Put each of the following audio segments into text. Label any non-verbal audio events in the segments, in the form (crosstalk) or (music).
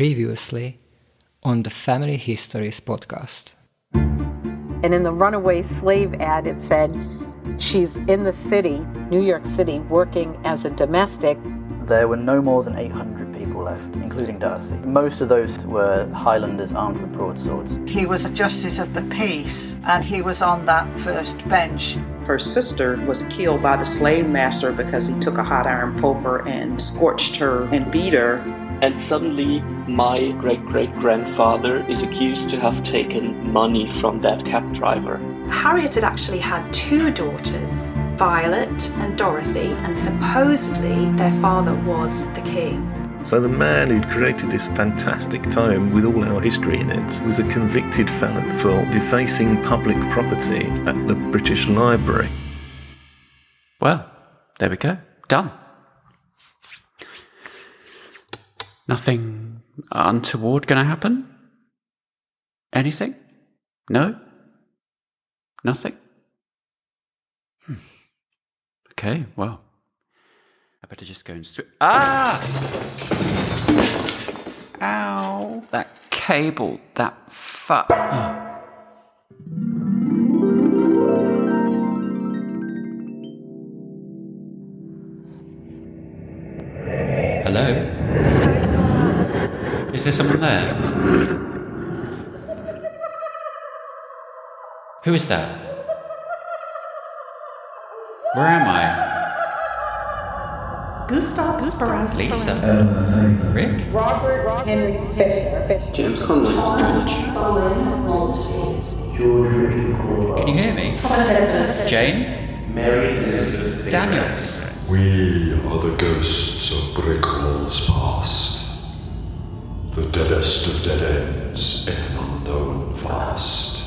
Previously on the Family Histories podcast. And in the runaway slave ad, it said she's in the city, New York City, working as a domestic. There were no more than 800 people left, including Darcy. Most of those were Highlanders armed with broadswords. He was a justice of the peace, and he was on that first bench. Her sister was killed by the slave master because he took a hot iron poker and scorched her and beat her. And suddenly, my great great grandfather is accused to have taken money from that cab driver. Harriet had actually had two daughters, Violet and Dorothy, and supposedly their father was the king. So the man who'd created this fantastic tome with all our history in it was a convicted felon for defacing public property at the British Library. Well, there we go. Done. Nothing untoward going to happen? Anything? No? Nothing? Hmm. Okay, well. I better just go and swim. Ah! Ow! That cable, that fuck. Hello? Is there someone there? Who is that? Where am I? Gustav Sparrows. Lisa? Rick? Robert Henry Fisher. James Conlon, George. Can you hear me? Thomas Jane? Mary Elizabeth. Daniel? We are the ghosts of brick walls past, the deadest of dead ends in an unknown vast.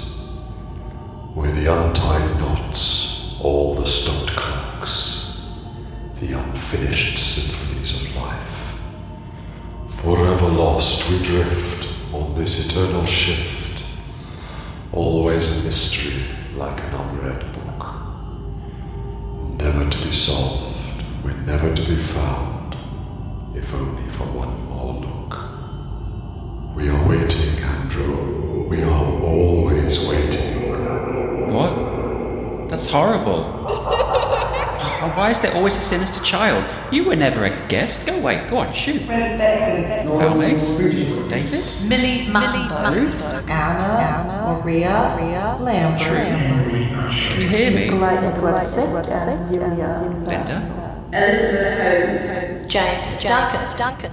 where the untied knots, all the stopped clocks, the unfinished symphonies of life. Forever lost we drift on this eternal shift, always a mystery like an unread book. Never to be solved, we're never to be found, if only for one more look. We are waiting, Andrew. We are always waiting. What? That's horrible. Oh, Why is there always a sinister child? You were never a guest. Go away. Go on, shoot. Val Meggs? David? Millie Muhlenberg. Ruth? Anna, Anna Maria, Maria Lambert. True. Can you hear me? Linda? James Duncan. Duncan.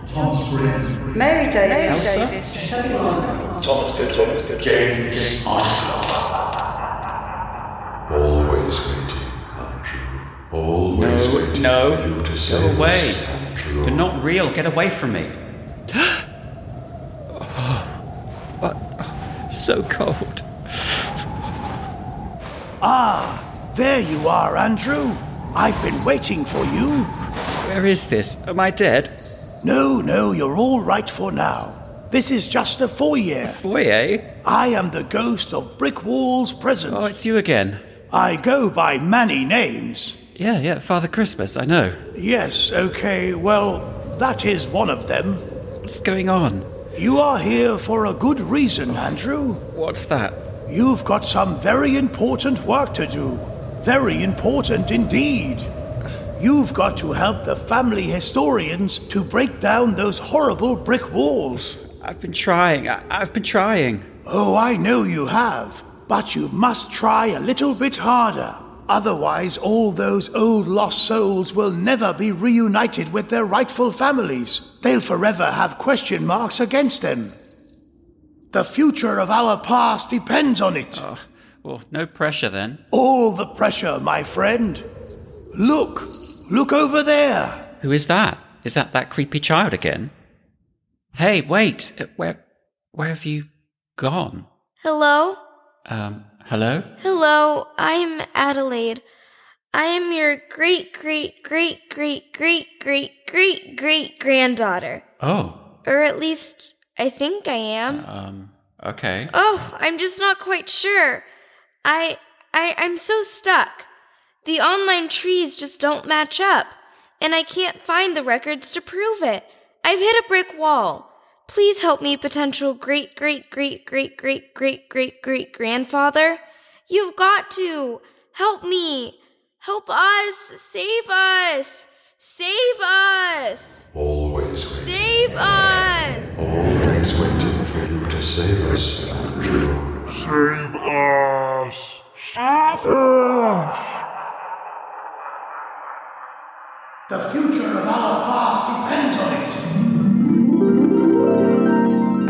Mary Davis. Elsa? Thomas Good, Thomas Good. James Always waiting, Andrew. Always No, waiting no. for you to Go say away. this, Andrew. You're not real. Get away from me. (gasps) so cold. Ah, there you are, Andrew. I've been waiting for you. Where is this? Am I dead? No, no, you're all right for now. This is just a foyer. Foyer? I am the ghost of Brick Walls Present. Oh, it's you again. I go by many names. Yeah, yeah, Father Christmas, I know. Yes, okay, well, that is one of them. What's going on? You are here for a good reason, Andrew. What's that? You've got some very important work to do. Very important indeed. You've got to help the family historians to break down those horrible brick walls. I've been trying. I- I've been trying. Oh, I know you have. But you must try a little bit harder. Otherwise, all those old lost souls will never be reunited with their rightful families. They'll forever have question marks against them. The future of our past depends on it. Oh, well, no pressure then. All the pressure, my friend. Look, look over there. Who is that? Is that that creepy child again? Hey, wait. Uh, Where, where have you gone? Hello? Um, hello? Hello, I'm Adelaide. I am your great, great, great, great, great, great, great, great granddaughter. Oh, Or at least, I think I am. um, okay. Oh, I'm just not quite sure. I, I, I'm so stuck. The online trees just don't match up, and I can't find the records to prove it. I've hit a brick wall. Please help me, potential great, great, great, great, great, great, great, great grandfather. You've got to. Help me. Help us. Save us. Save us. Always waiting. Save us. Always waiting for you to save us, Andrew. Save us. The future of our past depends on it.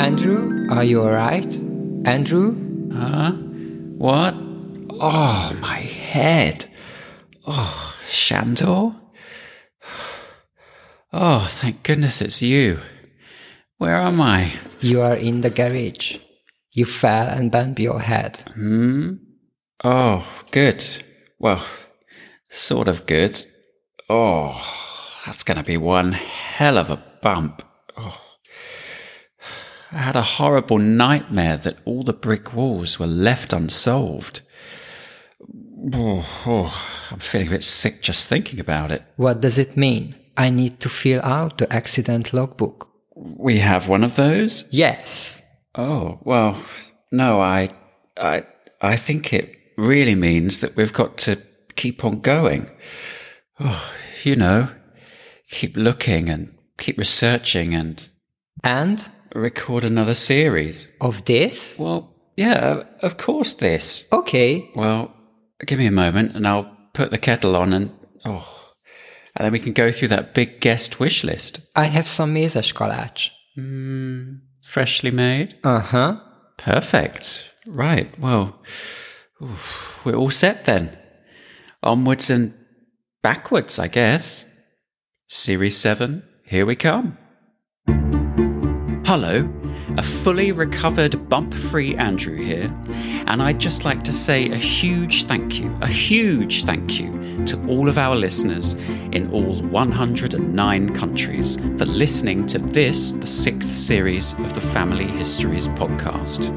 Andrew, are you alright? Andrew? Huh? What? Oh, my head. Oh, Sándor? Oh, thank goodness it's you. Where am I? You are in the garage. You fell and bumped your head. Hmm? Oh, good. Well, sort of good. Oh, that's going to be one hell of a bump. Oh. I had a horrible nightmare that all the brick walls were left unsolved. Oh, oh, I'm feeling a bit sick just thinking about it. What does it mean? I need to fill out the accident logbook. We have one of those? Yes. Oh, well, no, I I I think it really means that we've got to keep on going. Oh, you know, keep looking and keep researching and And record another series. of this? Well, yeah, of course this. Okay. Well, give me a moment and I'll put the kettle on and oh, and then we can go through that big guest wish list. I have some mézes kalács. Mm, freshly made. Uh-huh. Perfect. Right. Well, oof, we're all set then. Onwards and backwards, I guess. Series 7, here we come. Hello, a fully recovered bump free Andrew here, and I'd just like to say a huge thank you, a huge thank you to all of our listeners in all 109 countries for listening to this, the sixth series of the Family Histories podcast.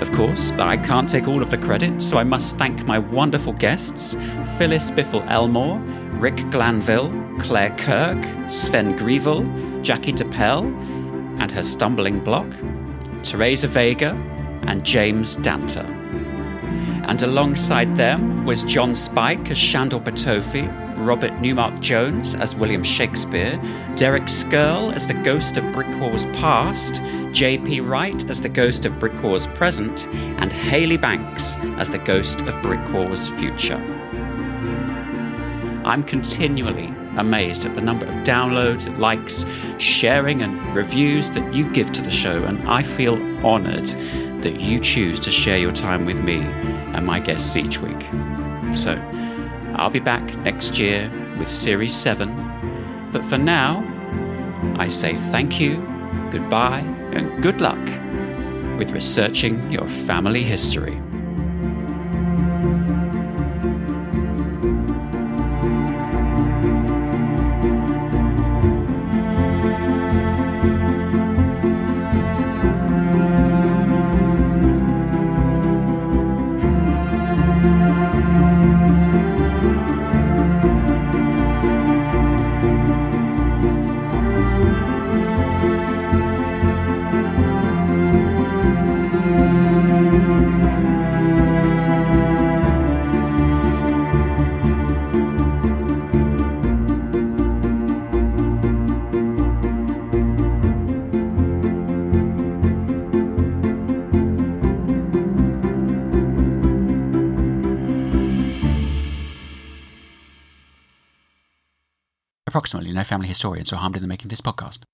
Of course, I can't take all of the credit, so I must thank my wonderful guests Phyllis Biffle Elmore, Rick Glanville, Claire Kirk, Sven Grievel, Jackie DePel, and her stumbling block, Teresa Vega, and James Danter. And alongside them was John Spike as Sándor Petőfi, Robert Newmark Jones as William Shakespeare, Derek Scurll as the ghost of Brickwall's past, J.P. Wright as the ghost of Brickwall's present, and Haley Banks as the ghost of Brickwall's future. I'm continually amazed at the number of downloads, likes, sharing, and reviews that you give to the show, and I feel honoured that you choose to share your time with me and my guests each week. So, I'll be back next year with Series 7, but for now, I say thank you, goodbye, and good luck with researching your family history. Approximately no family historians were harmed in the making of this podcast.